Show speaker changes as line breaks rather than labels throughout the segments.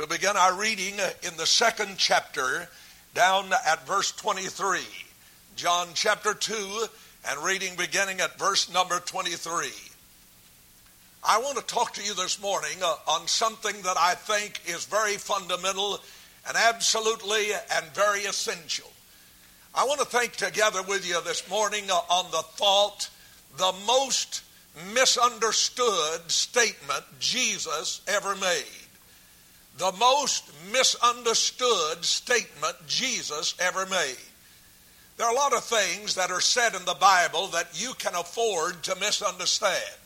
We'll begin our reading in the second chapter, down at verse 23. John chapter 2, and reading beginning at verse number 23. I want to talk to you this morning uh, on something that I think is very fundamental and absolutely and very essential. I want to think together with you this morning uh, on the thought, the most misunderstood statement Jesus ever made. The most misunderstood statement Jesus ever made. There are a lot of things that are said in the Bible that you can afford to misunderstand.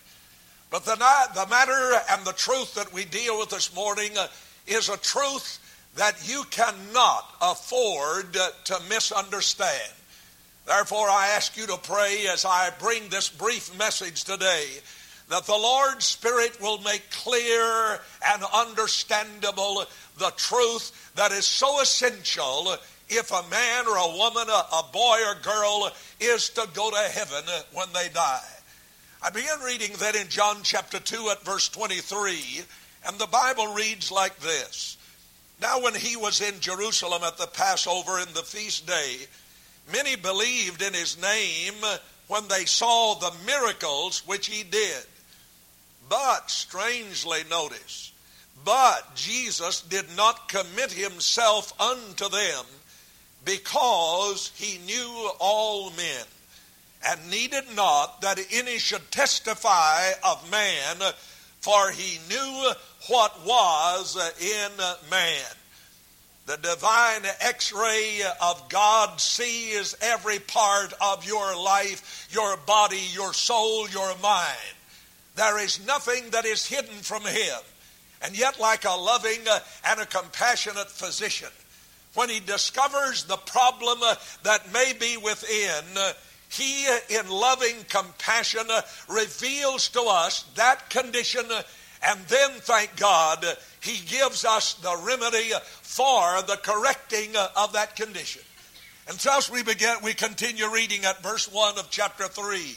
But the, the matter and the truth that we deal with this morning uh, is a truth that you cannot afford to misunderstand. Therefore, I ask you to pray as I bring this brief message today that the Lord's Spirit will make clear and understandable the truth that is so essential if a man or a woman, a, boy or girl, is to go to heaven when they die. I begin reading then in John chapter 2 at verse 23, and the Bible reads like this Now, when he was in Jerusalem at the Passover in the feast day, many believed in his name when they saw the miracles which he did. But, strangely notice, but Jesus did not commit himself unto them because he knew all men and needed not that any should testify of man, for he knew what was in man. The divine x ray of God sees every part of your life, your body, your soul, your mind. There is nothing that is hidden from him. And yet, like a loving uh, and a compassionate physician, when he discovers the problem uh, that may be within, uh, he, in loving compassion, reveals to us that condition, and then, thank God, He gives us the remedy for the correcting of that condition. And thus we begin, we continue reading at verse 1 of chapter 3.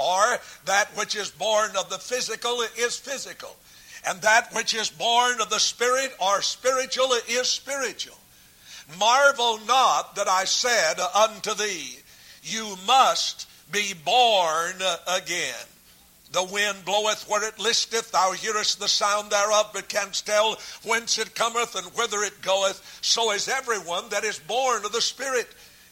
or that which is born of the physical is physical, and that which is born of the Spirit or spiritual is spiritual. Marvel not that I said unto thee, You must be born again. The wind bloweth where it listeth, thou hearest the sound thereof, but canst tell whence it cometh and whither it goeth. So is everyone that is born of the Spirit.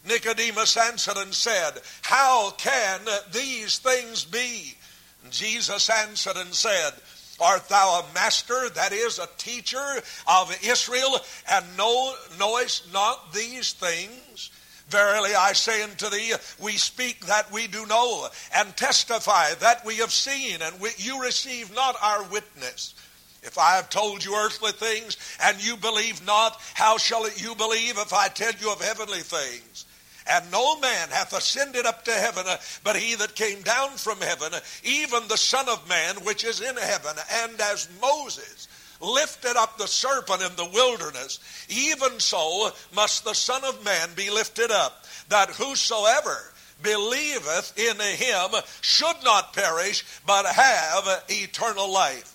Nicodemus answered and said, How can these things be? And Jesus answered and said, Art thou a master, that is, a teacher of Israel, and know, knowest not these things? Verily I say unto thee, we speak that we do know, and testify that we have seen, and we, you receive not our witness. If I have told you earthly things, and you believe not, how shall it you believe if I tell you of heavenly things? And no man hath ascended up to heaven, uh, but he that came down from heaven, uh, even the Son of Man which is in heaven. And as Moses lifted up the serpent in the wilderness, even so must the Son of Man be lifted up, that whosoever believeth in him should not perish, but have eternal life.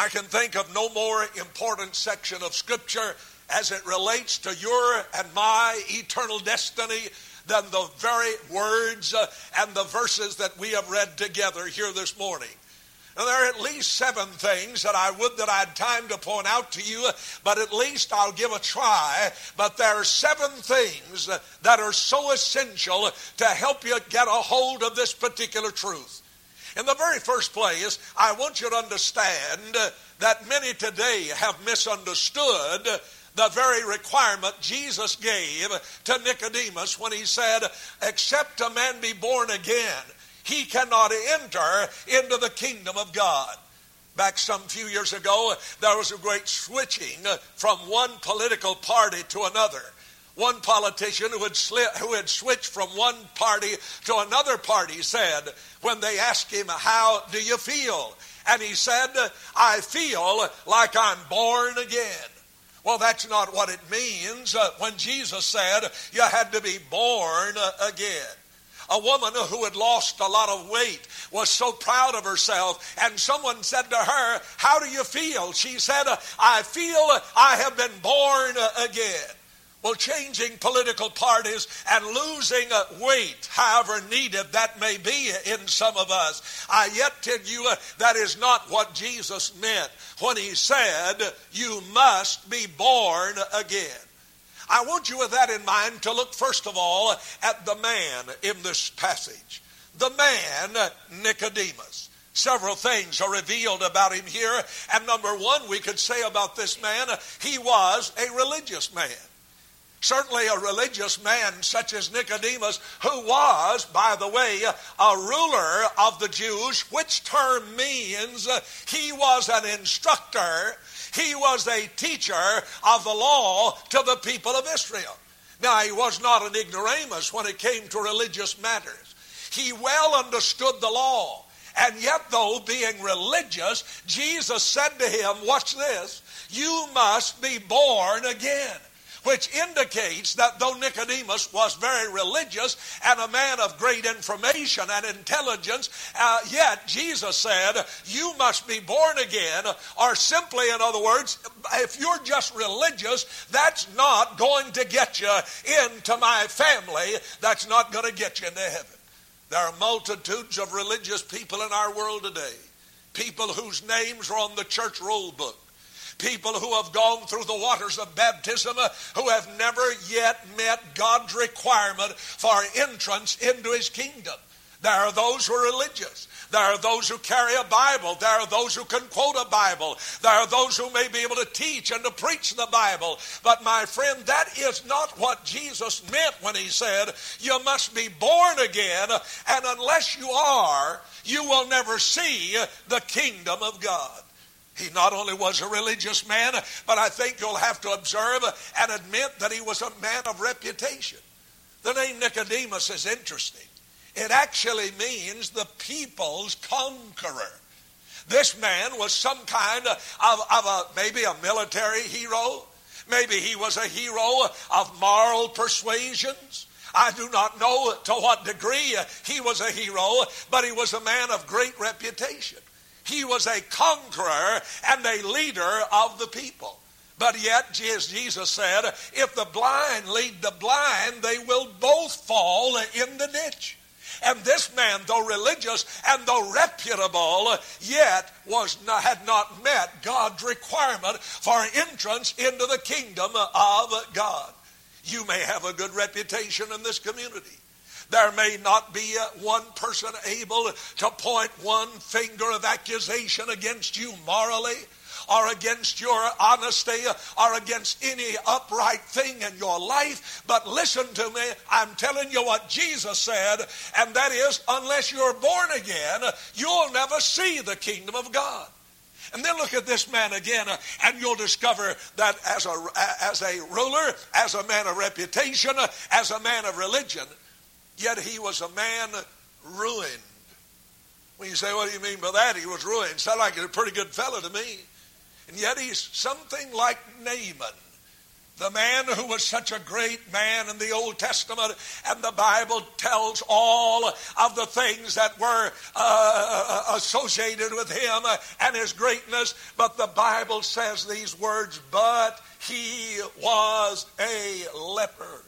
I can think of no more important section of Scripture as it relates to your and my eternal destiny than the very words uh, and the verses that we have read together here this morning. Now, there are at least seven things that I would that I had time to point out to you, but at least I'll give a try. But there are seven things that are so essential to help you get a hold of this particular truth. In the very first place, I want you to understand that many today have misunderstood the very requirement Jesus gave to Nicodemus when he said, Except a man be born again, he cannot enter into the kingdom of God. Back some few years ago, there was a great switching from one political party to another. One politician who had, sli- who had switched from one party to another party said, when they asked him, How do you feel? And he said, I feel like I'm born again. Well, that's not what it means uh, when Jesus said you had to be born uh, again. A woman who had lost a lot of weight was so proud of herself, and someone said to her, How do you feel? She said, I feel I have been born again. Well, changing political parties and losing weight, however needed that may be in some of us, I yet tell you uh, that is not what Jesus meant when he said, You must be born again. I want you with that in mind to look first of all at the man in this passage. The man, Nicodemus. Several things are revealed about him here. And number one, we could say about this man, he was a religious man. Certainly, a religious man such as Nicodemus, who was, by the way, a ruler of the Jews, which term means uh, he was an instructor, he was a teacher of the law to the people of Israel. Now, he was not an ignoramus when it came to religious matters. He well understood the law. And yet, though being religious, Jesus said to him, Watch this, you must be born again which indicates that though Nicodemus was very religious and a man of great information and intelligence, uh, yet Jesus said, You must be born again, or simply, in other words, if you're just religious, that's not going to get you into my family, that's not going to get you into heaven. There are multitudes of religious people in our world today, people whose names are on the church roll book people who have gone through the waters of baptism uh, who have never yet met God's requirement for entrance into his kingdom. There are those who are religious. There are those who carry a Bible. There are those who can quote a Bible. There are those who may be able to teach and to preach the Bible. But my friend, that is not what Jesus meant when he said, You must be born again, and unless you are, you will never see the kingdom of God. He not only was a religious man, but I think you'll have to observe and admit that he was a man of reputation. The name Nicodemus is interesting. It actually means the people's conqueror. This man was some kind of, of a maybe a military hero. Maybe he was a hero of moral persuasions. I do not know to what degree he was a hero, but he was a man of great reputation. He was a conqueror and a leader of the people. But yet, Jesus said, if the blind lead the blind, they will both fall in the ditch. And this man, though religious and though reputable, yet was not, had not met God's requirement for entrance into the kingdom of God. You may have a good reputation in this community. There may not be one person able to point one finger of accusation against you morally or against your honesty or against any upright thing in your life. But listen to me, I'm telling you what Jesus said, and that is, unless you're born again, you'll never see the kingdom of God. And then look at this man again, uh, and you'll discover that as a, as a ruler, as a man of reputation, uh, as a man of religion, Yet he was a man ruined. When you say, what do you mean by that? He was ruined. Sound like a pretty good fellow to me. And yet he's something like Naaman. the man who was such a great man in the Old Testament, and the Bible tells all of the things that were uh, associated with him and his greatness. But the Bible says these words, but he was a leper.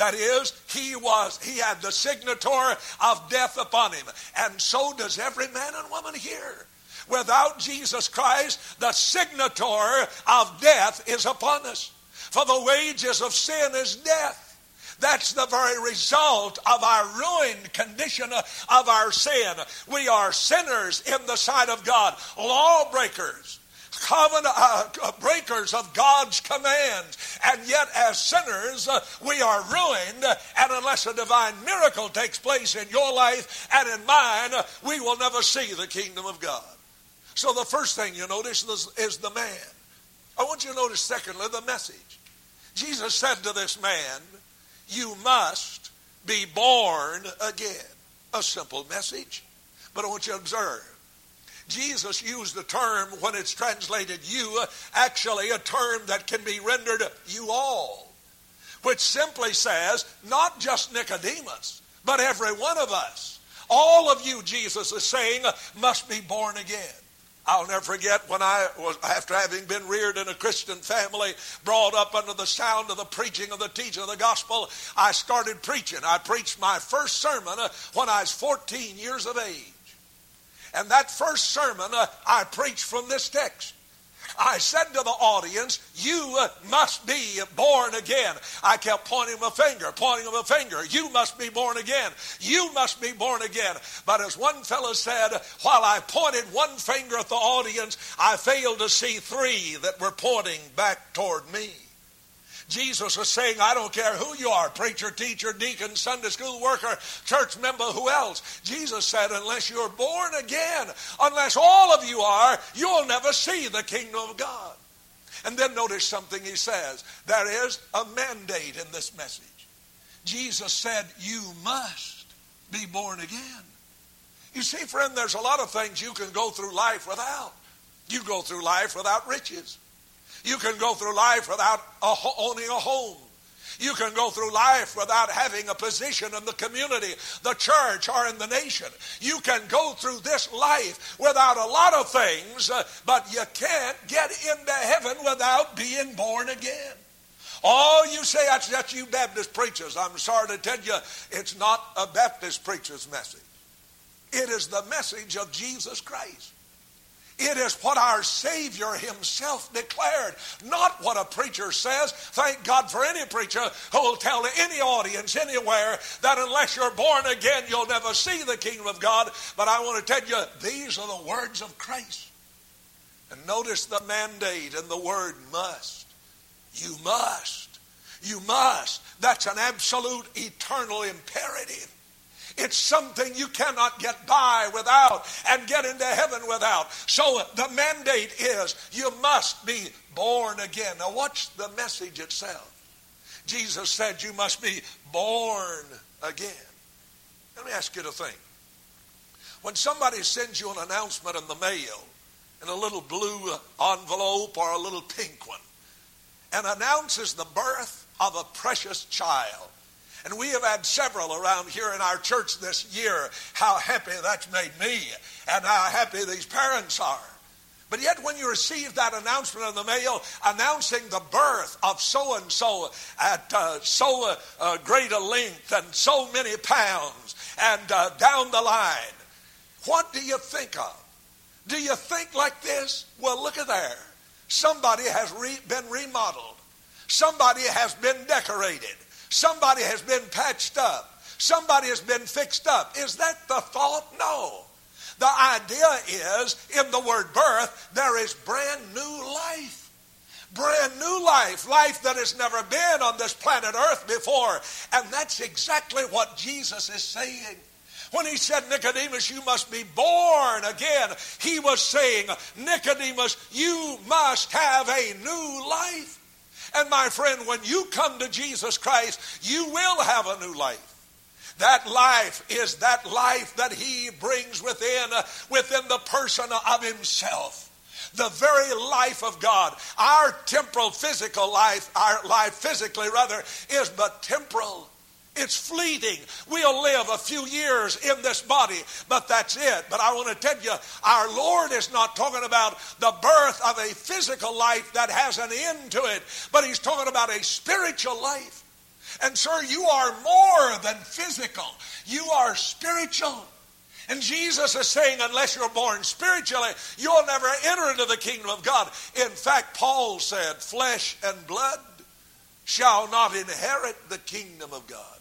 That is, he was, he had the signature of death upon him. And so does every man and woman here. Without Jesus Christ, the signature of death is upon us. For the wages of sin is death. That's the very result of our ruined condition of our sin. We are sinners in the sight of God, lawbreakers, covenant uh, uh, breakers of God's commands. And yet, as sinners, uh, we are ruined. And unless a divine miracle takes place in your life and in mine, we will never see the kingdom of God. So, the first thing you notice is, is the man. I want you to notice, secondly, the message. Jesus said to this man, You must be born again. A simple message. But I want you to observe. Jesus used the term, when it's translated you, actually a term that can be rendered you all, which simply says not just Nicodemus, but every one of us. All of you, Jesus is saying, must be born again. I'll never forget when I was, after having been reared in a Christian family, brought up under the sound of the preaching of the teaching of the gospel, I started preaching. I preached my first sermon when I was 14 years of age. And that first sermon uh, I preached from this text. I said to the audience, You must be born again. I kept pointing my finger, pointing my finger. You must be born again. You must be born again. But as one fellow said, while I pointed one finger at the audience, I failed to see three that were pointing back toward me. Jesus was saying, I don't care who you are preacher, teacher, deacon, Sunday school worker, church member, who else. Jesus said, unless you're born again, unless all of you are, you'll never see the kingdom of God. And then notice something he says. There is a mandate in this message. Jesus said, You must be born again. You see, friend, there's a lot of things you can go through life without. You go through life without riches. You can go through life without a, owning a home. You can go through life without having a position in the community, the church, or in the nation. You can go through this life without a lot of things, uh, but you can't get into heaven without being born again. Oh, you say that's, that's you Baptist preachers. I'm sorry to tell you, it's not a Baptist preacher's message. It is the message of Jesus Christ. It is what our Savior Himself declared, not what a preacher says. Thank God for any preacher who will tell any audience anywhere that unless you're born again, you'll never see the kingdom of God. But I want to tell you, these are the words of Christ. And notice the mandate and the word must. You must. You must. That's an absolute eternal imperative. It's something you cannot get by without and get into heaven without. So the mandate is you must be born again. Now, watch the message itself. Jesus said you must be born again. Let me ask you to think. When somebody sends you an announcement in the mail, in a little blue envelope or a little pink one, and announces the birth of a precious child, and we have had several around here in our church this year. How happy that's made me, and how happy these parents are. But yet, when you receive that announcement in the mail announcing the birth of so and so at uh, so uh, great a length and so many pounds and uh, down the line, what do you think of? Do you think like this? Well, look at there. Somebody has re- been remodeled, somebody has been decorated. Somebody has been patched up. Somebody has been fixed up. Is that the thought? No. The idea is in the word birth, there is brand new life. Brand new life, life that has never been on this planet Earth before. And that's exactly what Jesus is saying. When he said, Nicodemus, you must be born again, he was saying, Nicodemus, you must have a new life. And my friend, when you come to Jesus Christ, you will have a new life. That life is that life that he brings within, uh, within the person of himself. the very life of God. Our temporal physical life, our life physically rather, is but temporal. It's fleeting. We'll live a few years in this body, but that's it. But I want to tell you, our Lord is not talking about the birth of a physical life that has an end to it, but He's talking about a spiritual life. And, sir, you are more than physical, you are spiritual. And Jesus is saying, unless you're born spiritually, you'll never enter into the kingdom of God. In fact, Paul said, flesh and blood shall not inherit the kingdom of God.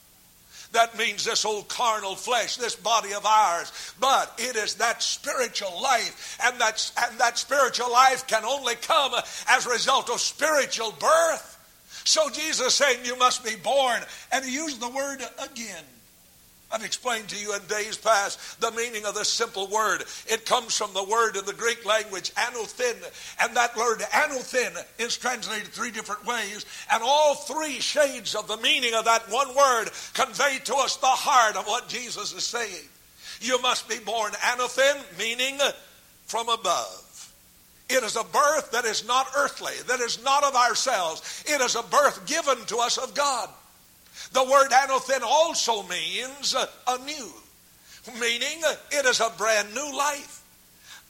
That means this old carnal flesh, this body of ours. But it is that spiritual life. And that, and that spiritual life can only come as a result of spiritual birth. So Jesus saying you must be born. And he used the word again. I've explained to you in days past the meaning of this simple word. It comes from the word in the Greek language, anothen. And that word anothen is translated three different ways. And all three shades of the meaning of that one word convey to us the heart of what Jesus is saying. You must be born anothen, meaning from above. It is a birth that is not earthly, that is not of ourselves. It is a birth given to us of God. The word anothen also means uh, anew, meaning uh, it is a brand new life.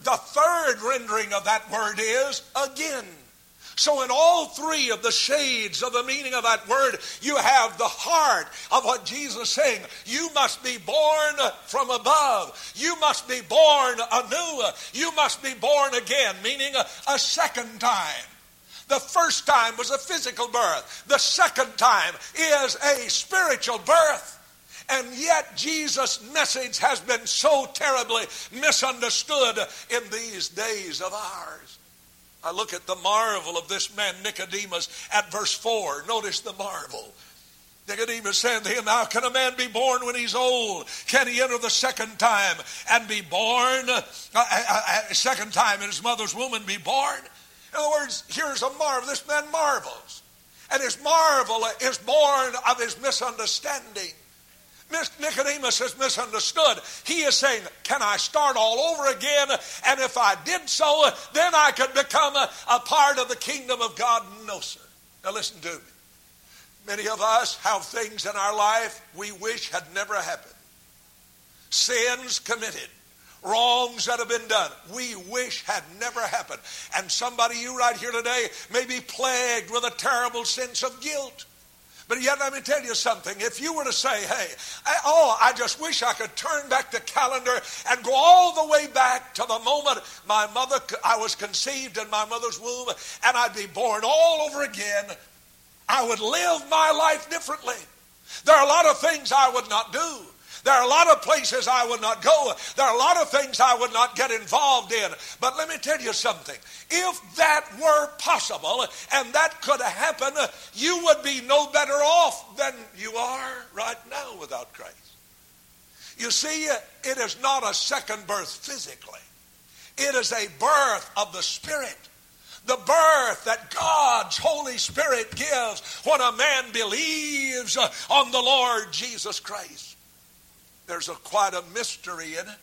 The third rendering of that word is again. So, in all three of the shades of the meaning of that word, you have the heart of what Jesus is saying. You must be born from above. You must be born anew. You must be born again, meaning a, a second time. The first time was a physical birth. The second time is a spiritual birth. And yet Jesus' message has been so terribly misunderstood in these days of ours. I look at the marvel of this man Nicodemus at verse 4. Notice the marvel. Nicodemus said to him, How can a man be born when he's old? Can he enter the second time and be born? Uh, uh, uh, second time in his mother's womb and be born? In other words, here's a marvel. This man marvels. And his marvel is born of his misunderstanding. Nicodemus is misunderstood. He is saying, Can I start all over again? And if I did so, then I could become a, a part of the kingdom of God? No, sir. Now listen to me. Many of us have things in our life we wish had never happened. Sins committed wrongs that have been done we wish had never happened. And somebody, you right here today, may be plagued with a terrible sense of guilt. But yet, let me tell you something. If you were to say, hey, I, oh, I just wish I could turn back the calendar and go all the way back to the moment my mother, I was conceived in my mother's womb, and I'd be born all over again, I would live my life differently. There are a lot of things I would not do. There are a lot of places I would not go. There are a lot of things I would not get involved in. But let me tell you something. If that were possible and that could happen, you would be no better off than you are right now without Christ. You see, it is not a second birth physically. It is a birth of the Spirit the birth that God's Holy Spirit gives when a man believes on the Lord Jesus Christ. There's a, quite a mystery in it.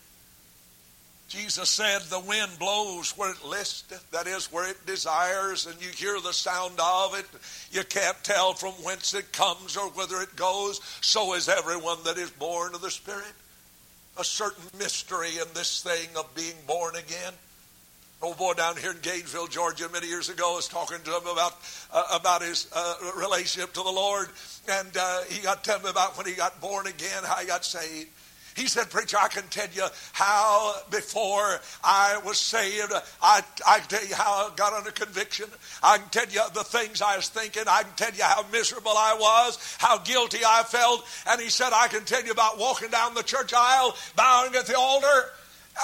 Jesus said, The wind blows where it listeth, that is, where it desires, and you hear the sound of it. You can't tell from whence it comes or whither it goes. So is everyone that is born of the Spirit. A certain mystery in this thing of being born again. Old boy down here in Gainesville, Georgia, many years ago, was talking to him about uh, about his uh, relationship to the Lord, and uh, he got telling me about when he got born again, how he got saved. He said, Preacher, I can tell you how before I was saved, I, I can tell you how I got under conviction. I can tell you the things I was thinking. I can tell you how miserable I was, how guilty I felt. And he said, I can tell you about walking down the church aisle, bowing at the altar,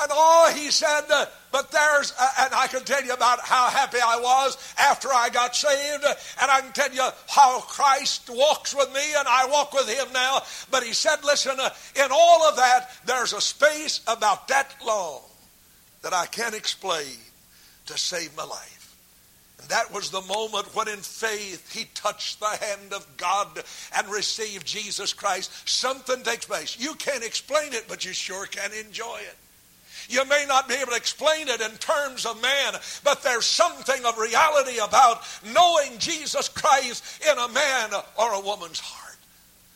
and oh, he said, but there's, uh, and I can tell you about how happy I was after I got saved, and I can tell you how Christ walks with me, and I walk with him now. But he said, listen, uh, in all of that, there's a space about that long that I can't explain to save my life. And that was the moment when, in faith, he touched the hand of God and received Jesus Christ. Something takes place. You can't explain it, but you sure can enjoy it. You may not be able to explain it in terms of man, but there's something of reality about knowing Jesus Christ in a man or a woman's heart.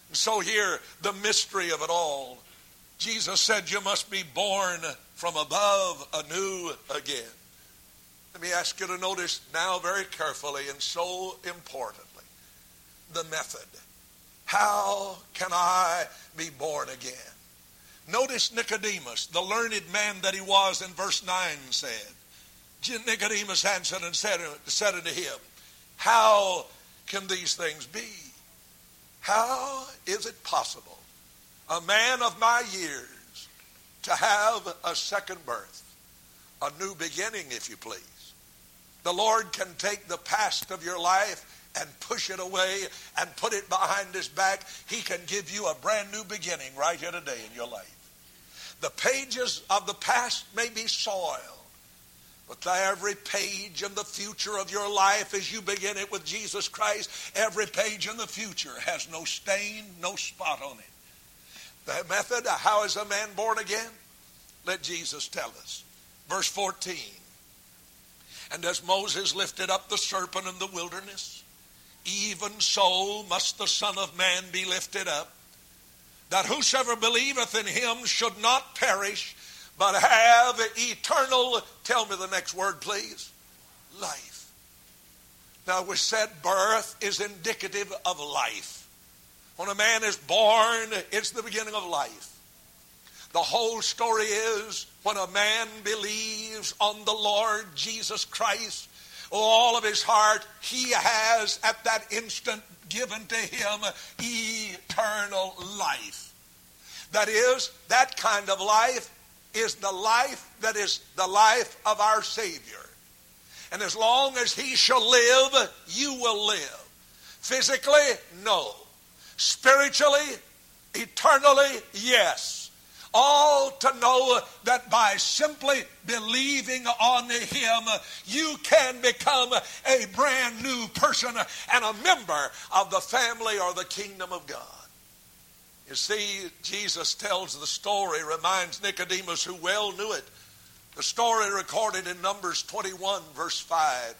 And so here, the mystery of it all. Jesus said, You must be born from above anew again. Let me ask you to notice now very carefully and so importantly the method. How can I be born again? Notice Nicodemus, the learned man that he was in verse 9 said. Nicodemus answered and said, said unto him, How can these things be? How is it possible, a man of my years, to have a second birth, a new beginning, if you please? The Lord can take the past of your life and push it away and put it behind his back. He can give you a brand new beginning right here today in your life. The pages of the past may be soiled, but every page in the future of your life as you begin it with Jesus Christ, every page in the future has no stain, no spot on it. The method, how is a man born again? Let Jesus tell us. Verse 14. And as Moses lifted up the serpent in the wilderness, even so must the Son of Man be lifted up, that whosoever believeth in him should not perish, but have eternal, tell me the next word, please, life. Now, we said birth is indicative of life. When a man is born, it's the beginning of life. The whole story is when a man believes on the Lord Jesus Christ, all of his heart, he has at that instant given to him eternal life. That is, that kind of life is the life that is the life of our Savior. And as long as he shall live, you will live. Physically, no. Spiritually, eternally, yes all to know that by simply believing on Him, you can become a brand new person and a member of the family or the kingdom of God. You see, Jesus tells the story, reminds Nicodemus, who well knew it, the story recorded in Numbers 21, verse 5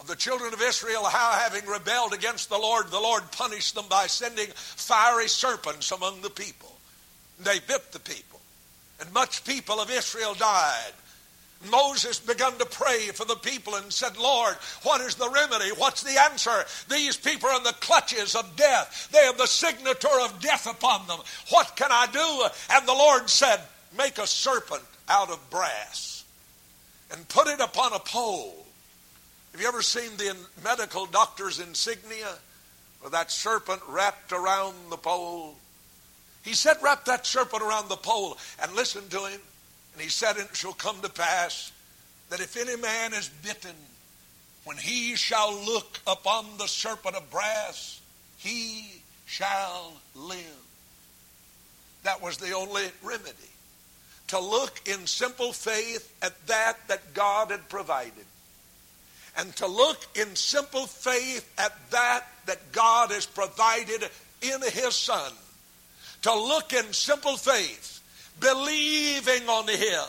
of the children of Israel, how having rebelled against the Lord, the Lord punished them by sending fiery serpents among the people. They bit the people, and much people of Israel died. Moses began to pray for the people and said, Lord, what is the remedy? What's the answer? These people are in the clutches of death. They have the signature of death upon them. What can I do? And the Lord said, Make a serpent out of brass and put it upon a pole. Have you ever seen the medical doctor's insignia with that serpent wrapped around the pole? He said, Wrap that serpent around the pole and listen to him. And he said, It shall come to pass that if any man is bitten, when he shall look upon the serpent of brass, he shall live. That was the only remedy. To look in simple faith at that that God had provided. And to look in simple faith at that that God has provided in His Son to look in simple faith, believing on Him,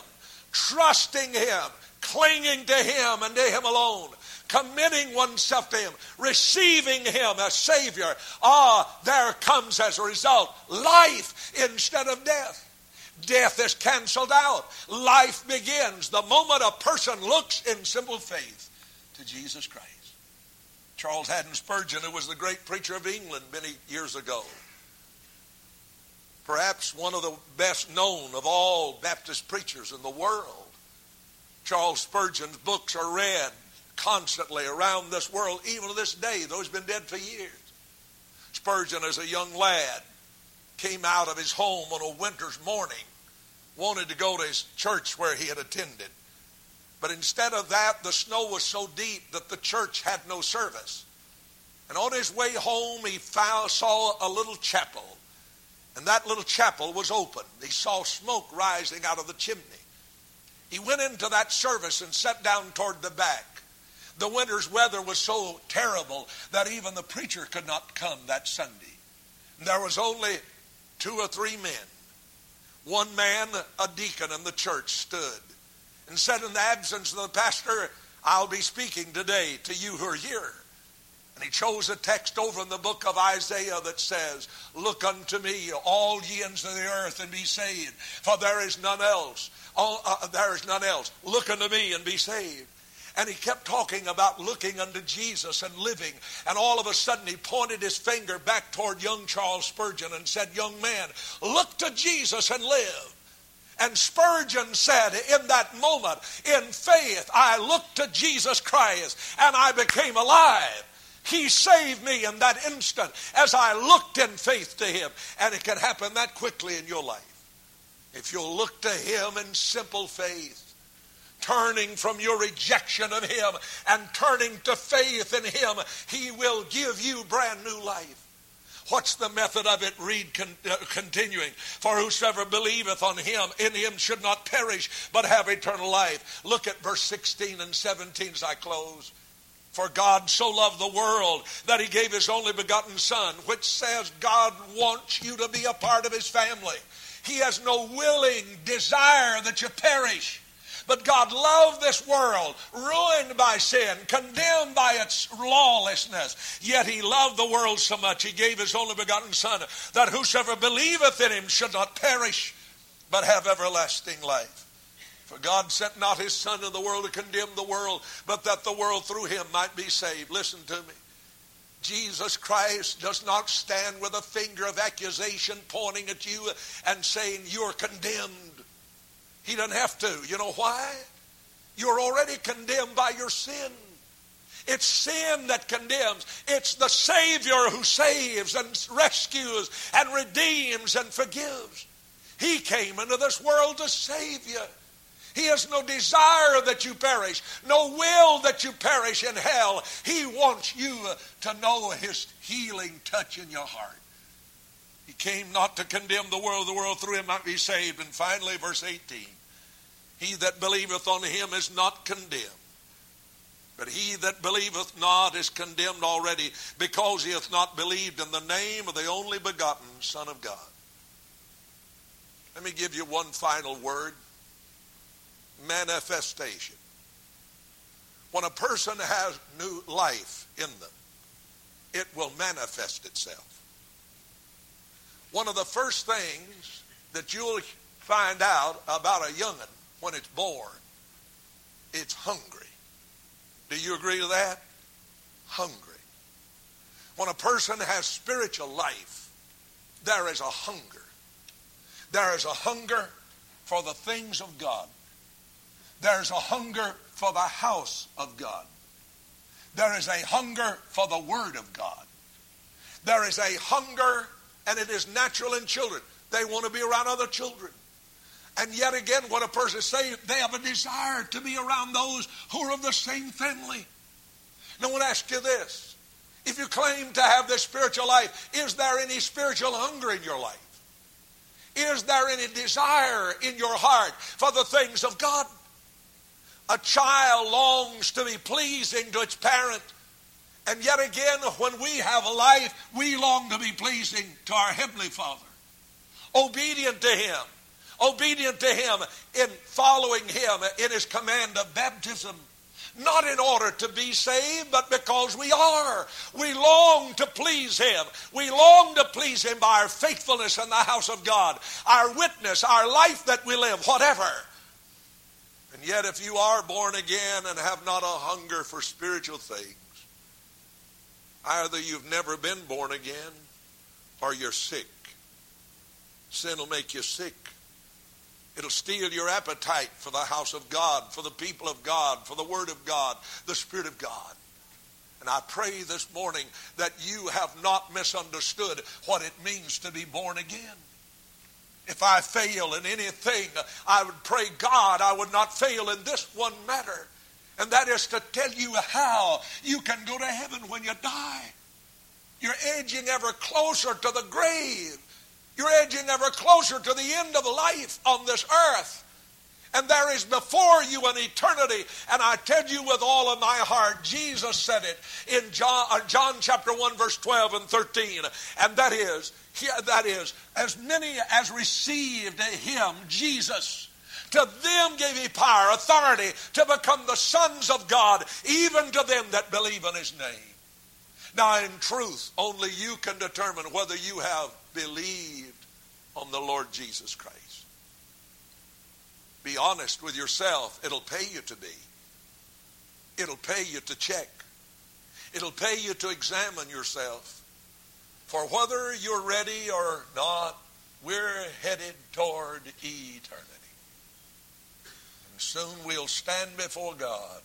trusting Him, clinging to Him and to Him alone, committing oneself to Him, receiving Him as Savior. Ah, there comes as a result life instead of death. Death is canceled out. Life begins the moment a person looks in simple faith to Jesus Christ. Charles Haddon Spurgeon, who was the great preacher of England many years ago, perhaps one of the best known of all Baptist preachers in the world. Charles Spurgeon's books are read constantly around this world, even to this day, though he's been dead for years. Spurgeon, as a young lad, came out of his home on a winter's morning, wanted to go to his church where he had attended. But instead of that, the snow was so deep that the church had no service. And on his way home, he found, saw a little chapel and that little chapel was open. He saw smoke rising out of the chimney. He went into that service and sat down toward the back. The winter's weather was so terrible that even the preacher could not come that Sunday. There was only two or three men. One man, a deacon in the church, stood and said, In the absence of the pastor, I'll be speaking today to you who are here. And he chose a text over in the book of Isaiah that says, Look unto me, all ye ends of the earth, and be saved, for there is none else. All, uh, there is none else. Look unto me and be saved. And he kept talking about looking unto Jesus and living. And all of a sudden he pointed his finger back toward young Charles Spurgeon and said, Young man, look to Jesus and live. And Spurgeon said in that moment, in faith, I looked to Jesus Christ and I became alive. He saved me in that instant as I looked in faith to Him. And it can happen that quickly in your life. If you'll look to Him in simple faith, turning from your rejection of Him and turning to faith in Him, He will give you brand new life. What's the method of it? Read con- uh, continuing. For whosoever believeth on him, in him should not perish, but have eternal life. Look at verse 16 and 17 as I close. For God so loved the world that he gave his only begotten Son, which says God wants you to be a part of his family. He has no willing desire that you perish. But God loved this world, ruined by sin, condemned by its lawlessness. Yet He loved the world so much, He gave His only begotten Son, that whosoever believeth in Him should not perish, but have everlasting life. For God sent not His Son in the world to condemn the world, but that the world through Him might be saved. Listen to me. Jesus Christ does not stand with a finger of accusation pointing at you and saying, You're condemned. He doesn't have to. You know why? You're already condemned by your sin. It's sin that condemns. It's the Savior who saves and rescues and redeems and forgives. He came into this world to save you. He has no desire that you perish, no will that you perish in hell. He wants you to know His healing touch in your heart. He came not to condemn the world, the world through him might be saved. And finally, verse 18 He that believeth on him is not condemned. But he that believeth not is condemned already, because he hath not believed in the name of the only begotten Son of God. Let me give you one final word manifestation. When a person has new life in them, it will manifest itself one of the first things that you'll find out about a young'un when it's born, it's hungry. Do you agree with that? Hungry. When a person has spiritual life, there is a hunger. There is a hunger for the things of God. There's a hunger for the house of God. There is a hunger for the Word of God. There is a hunger and it is natural in children. They want to be around other children. And yet again, what a person say, they have a desire to be around those who are of the same family. Now I want to ask you this. If you claim to have this spiritual life, is there any spiritual hunger in your life? Is there any desire in your heart for the things of God? A child longs to be pleasing to its parent. And yet again, when we have a life, we long to be pleasing to our Heavenly Father. Obedient to Him. Obedient to Him in following Him in His command of baptism. Not in order to be saved, but because we are. We long to please Him. We long to please Him by our faithfulness in the house of God, our witness, our life that we live, whatever. Yet, if you are born again and have not a hunger for spiritual things, Either you've never been born again or you're sick. Sin will make you sick. It'll steal your appetite for the house of God, for the people of God, for the Word of God, the Spirit of God. And I pray this morning that you have not misunderstood what it means to be born again. If I fail in anything, I would pray God I would not fail in this one matter. And that is to tell you how you can go to heaven when you die. You're edging ever closer to the grave. You're edging ever closer to the end of life on this earth. And there is before you an eternity. And I tell you with all of my heart, Jesus said it in John, uh, John chapter 1, verse 12 and 13. And that is, that is, as many as received him, Jesus, to them gave he power, authority to become the sons of God, even to them that believe in his name. Now, in truth, only you can determine whether you have believed on the Lord Jesus Christ. Be honest with yourself. It'll pay you to be. It'll pay you to check. It'll pay you to examine yourself. For whether you're ready or not, we're headed toward eternity. And soon we'll stand before God.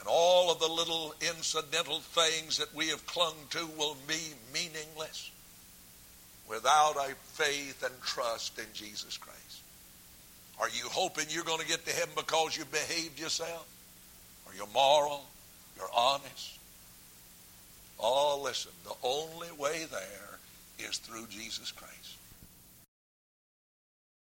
And all of the little incidental things that we have clung to will be meaningless without a faith and trust in Jesus Christ. Are you hoping you're going to get to heaven because you behaved yourself? Are you moral? You're honest? Oh, listen, the only way there is through Jesus Christ.